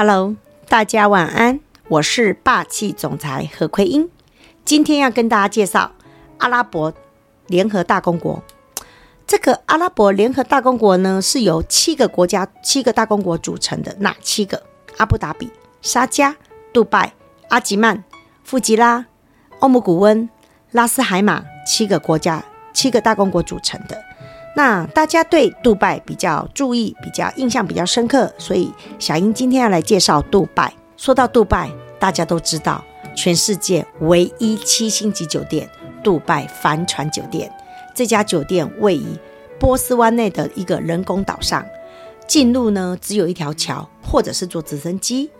Hello，大家晚安，我是霸气总裁何奎英。今天要跟大家介绍阿拉伯联合大公国。这个阿拉伯联合大公国呢，是由七个国家、七个大公国组成的。哪七个？阿布达比、沙迦、杜拜、阿吉曼、富吉拉、欧姆古温、拉斯海马，七个国家、七个大公国组成的。那大家对杜拜比较注意，比较印象比较深刻，所以小英今天要来介绍杜拜。说到杜拜，大家都知道，全世界唯一七星级酒店——杜拜帆船酒店。这家酒店位于波斯湾内的一个人工岛上，进入呢只有一条桥，或者是坐直升机。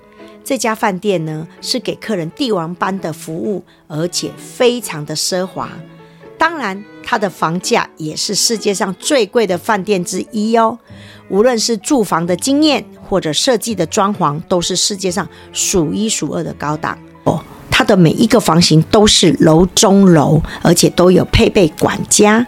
这家饭店呢是给客人帝王般的服务，而且非常的奢华。当然，它的房价也是世界上最贵的饭店之一哦。无论是住房的经验，或者设计的装潢，都是世界上数一数二的高档哦。它的每一个房型都是楼中楼，而且都有配备管家。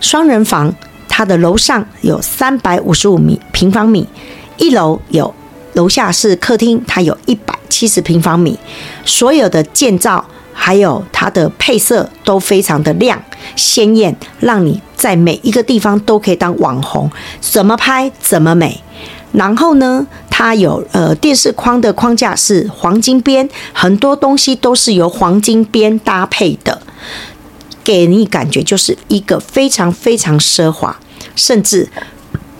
双人房，它的楼上有三百五十五米平方米，一楼有，楼下是客厅，它有一百七十平方米。所有的建造。还有它的配色都非常的亮鲜艳，让你在每一个地方都可以当网红，怎么拍怎么美。然后呢，它有呃电视框的框架是黄金边，很多东西都是由黄金边搭配的，给你感觉就是一个非常非常奢华。甚至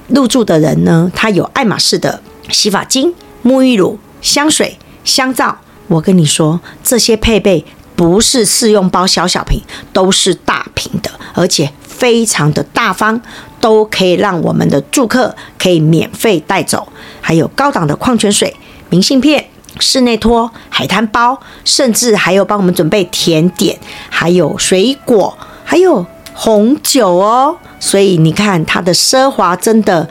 入住的人呢，他有爱马仕的洗发精、沐浴乳、香水、香皂。我跟你说，这些配备。不是试用包小小瓶，都是大瓶的，而且非常的大方，都可以让我们的住客可以免费带走。还有高档的矿泉水、明信片、室内拖、海滩包，甚至还有帮我们准备甜点，还有水果，还有红酒哦。所以你看它的奢华，真的，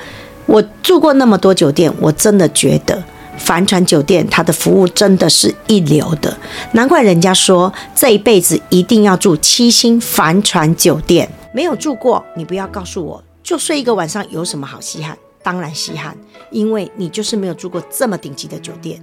我住过那么多酒店，我真的觉得。帆船酒店，它的服务真的是一流的，难怪人家说这一辈子一定要住七星帆船酒店。没有住过，你不要告诉我，就睡一个晚上有什么好稀罕？当然稀罕，因为你就是没有住过这么顶级的酒店。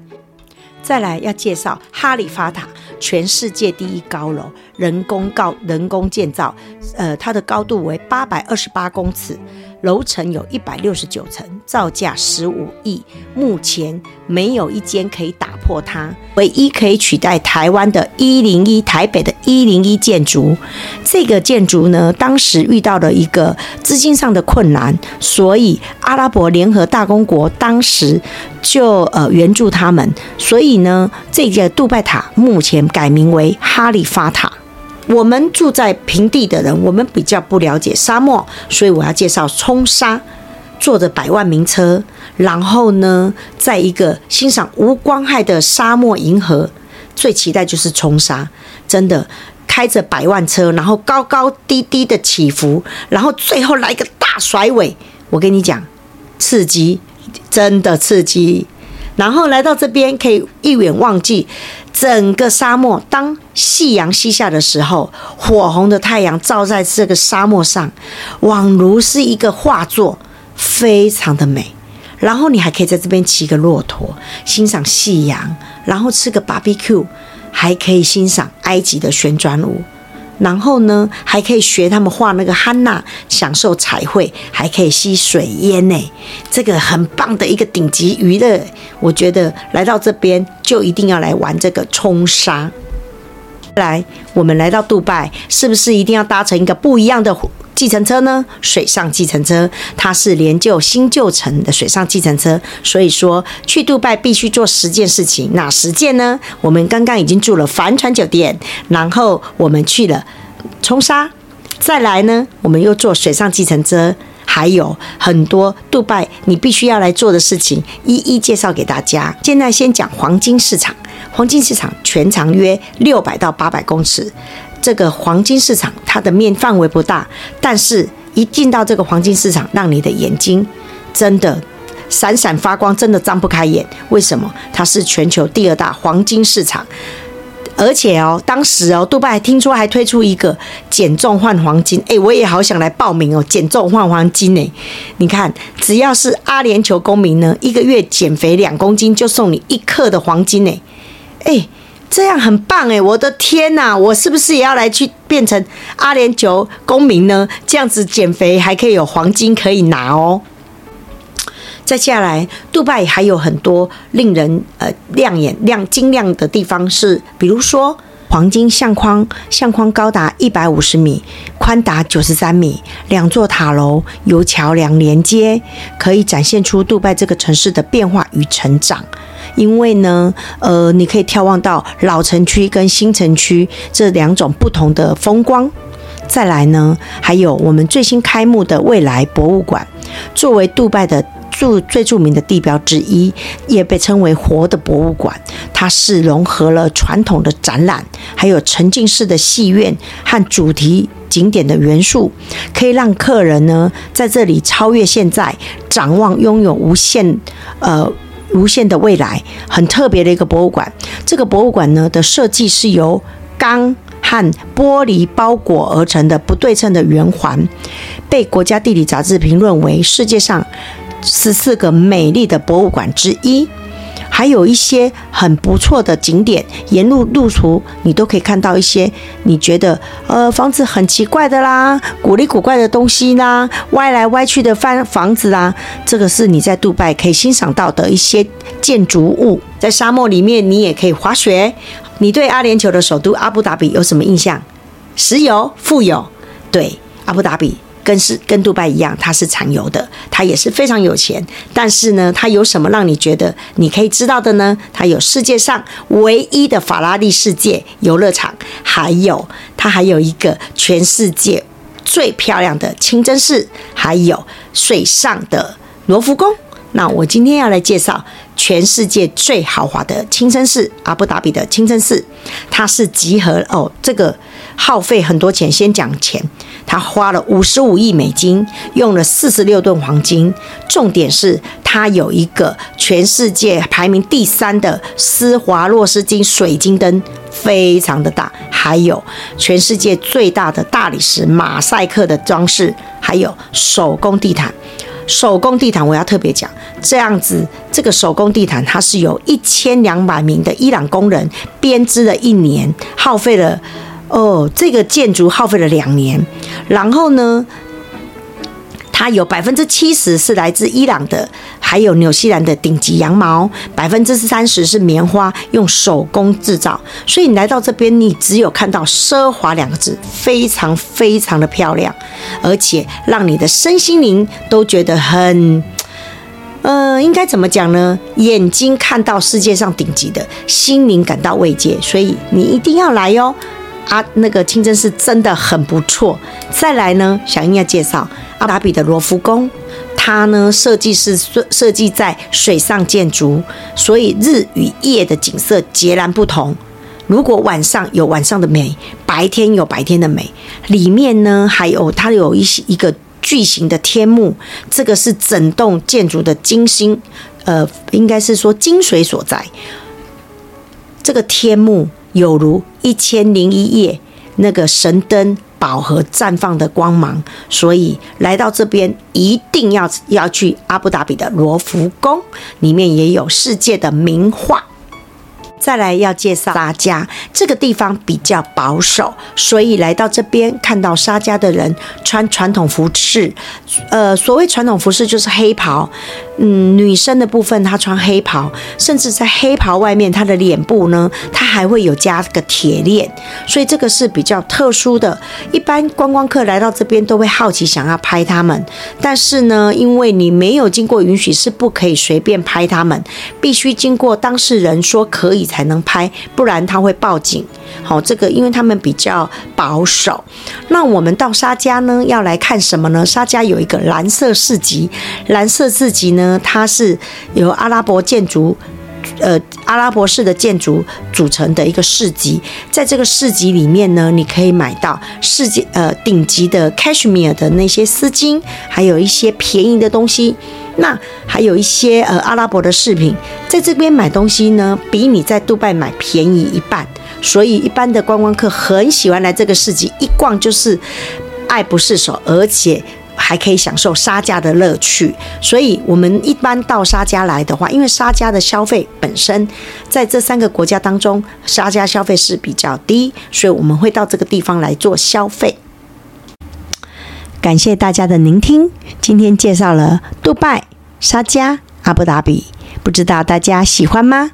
再来要介绍哈利法塔，全世界第一高楼，人工高人工建造，呃，它的高度为八百二十八公尺。楼层有一百六十九层，造价十五亿，目前没有一间可以打破它。唯一可以取代台湾的一零一台北的一零一建筑，这个建筑呢，当时遇到了一个资金上的困难，所以阿拉伯联合大公国当时就呃援助他们，所以呢，这个杜拜塔目前改名为哈利法塔。我们住在平地的人，我们比较不了解沙漠，所以我要介绍冲沙，坐着百万名车，然后呢，在一个欣赏无光害的沙漠银河，最期待就是冲沙，真的开着百万车，然后高高低低的起伏，然后最后来个大甩尾，我跟你讲，刺激，真的刺激。然后来到这边，可以一眼望尽整个沙漠。当夕阳西下的时候，火红的太阳照在这个沙漠上，宛如是一个画作，非常的美。然后你还可以在这边骑个骆驼，欣赏夕阳，然后吃个 barbecue，还可以欣赏埃及的旋转舞。然后呢，还可以学他们画那个汉娜，享受彩绘，还可以吸水烟呢。这个很棒的一个顶级娱乐，我觉得来到这边就一定要来玩这个冲沙。来，我们来到杜拜，是不是一定要搭乘一个不一样的计程车呢？水上计程车，它是连旧新旧城的水上计程车。所以说，去杜拜必须做十件事情，哪十件呢？我们刚刚已经住了帆船酒店，然后我们去了冲沙，再来呢，我们又坐水上计程车，还有很多杜拜你必须要来做的事情，一一介绍给大家。现在先讲黄金市场，黄金市场全长约六百到八百公尺。这个黄金市场，它的面范围不大，但是一进到这个黄金市场，让你的眼睛真的闪闪发光，真的张不开眼。为什么？它是全球第二大黄金市场，而且哦，当时哦，杜拜听说还推出一个减重换黄金，哎，我也好想来报名哦，减重换黄金呢。你看，只要是阿联酋公民呢，一个月减肥两公斤就送你一克的黄金呢。哎，这样很棒哎！我的天哪，我是不是也要来去变成阿联酋公民呢？这样子减肥还可以有黄金可以拿哦。再下来，杜拜还有很多令人呃亮眼、亮晶亮的地方是，比如说黄金相框，相框高达一百五十米，宽达九十三米，两座塔楼由桥梁连接，可以展现出杜拜这个城市的变化与成长。因为呢，呃，你可以眺望到老城区跟新城区这两种不同的风光。再来呢，还有我们最新开幕的未来博物馆，作为杜拜的。著最著名的地标之一，也被称为“活的博物馆”。它是融合了传统的展览，还有沉浸式的戏院和主题景点的元素，可以让客人呢在这里超越现在，展望拥有无限呃无限的未来。很特别的一个博物馆。这个博物馆呢的设计是由钢和玻璃包裹而成的不对称的圆环，被国家地理杂志评论为世界上。十四个美丽的博物馆之一，还有一些很不错的景点，沿路路途你都可以看到一些你觉得呃房子很奇怪的啦，古里古怪的东西啦，歪来歪去的房房子啦，这个是你在杜拜可以欣赏到的一些建筑物。在沙漠里面，你也可以滑雪。你对阿联酋的首都阿布达比有什么印象？石油富有，对，阿布达比。跟是跟杜拜一样，它是产油的，它也是非常有钱。但是呢，它有什么让你觉得你可以知道的呢？它有世界上唯一的法拉利世界游乐场，还有它还有一个全世界最漂亮的清真寺，还有水上的罗浮宫。那我今天要来介绍全世界最豪华的清真寺——阿布达比的清真寺。它是集合哦，这个耗费很多钱。先讲钱。他花了五十五亿美金，用了四十六吨黄金。重点是，它有一个全世界排名第三的施华洛世金水晶灯，非常的大。还有全世界最大的大理石马赛克的装饰，还有手工地毯。手工地毯我要特别讲，这样子这个手工地毯，它是由一千两百名的伊朗工人编织了一年，耗费了。哦，这个建筑耗费了两年，然后呢，它有百分之七十是来自伊朗的，还有纽西兰的顶级羊毛，百分之三十是棉花，用手工制造。所以你来到这边，你只有看到奢华两个字，非常非常的漂亮，而且让你的身心灵都觉得很，呃，应该怎么讲呢？眼睛看到世界上顶级的，心灵感到慰藉，所以你一定要来哟。啊，那个清真寺真的很不错。再来呢，小英要介绍阿布达比的罗浮宫，它呢设计是设设计在水上建筑，所以日与夜的景色截然不同。如果晚上有晚上的美，白天有白天的美。里面呢还有它有一些一个巨型的天幕，这个是整栋建筑的精心，呃，应该是说精髓所在。这个天幕。有如一千零一夜那个神灯宝盒绽放的光芒，所以来到这边一定要要去阿布达比的罗浮宫，里面也有世界的名画。再来要介绍沙迦这个地方比较保守，所以来到这边看到沙迦的人穿传统服饰，呃，所谓传统服饰就是黑袍，嗯，女生的部分她穿黑袍，甚至在黑袍外面她的脸部呢，她还会有加个铁链，所以这个是比较特殊的。一般观光客来到这边都会好奇想要拍他们，但是呢，因为你没有经过允许，是不可以随便拍他们，必须经过当事人说可以。才能拍，不然他会报警。好，这个因为他们比较保守。那我们到沙迦呢，要来看什么呢？沙迦有一个蓝色市集，蓝色市集呢，它是由阿拉伯建筑，呃，阿拉伯式的建筑组成的一个市集。在这个市集里面呢，你可以买到世界呃顶级的 cashmere 的那些丝巾，还有一些便宜的东西。那还有一些呃阿拉伯的饰品，在这边买东西呢，比你在杜拜买便宜一半。所以一般的观光客很喜欢来这个市集，一逛就是爱不释手，而且还可以享受杀价的乐趣。所以我们一般到杀价来的话，因为杀价的消费本身在这三个国家当中，杀价消费是比较低，所以我们会到这个地方来做消费。感谢大家的聆听，今天介绍了杜拜、沙迦、阿布达比，不知道大家喜欢吗？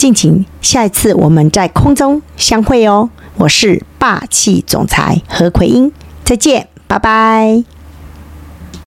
敬请下一次我们在空中相会哦！我是霸气总裁何奎英，再见，拜拜。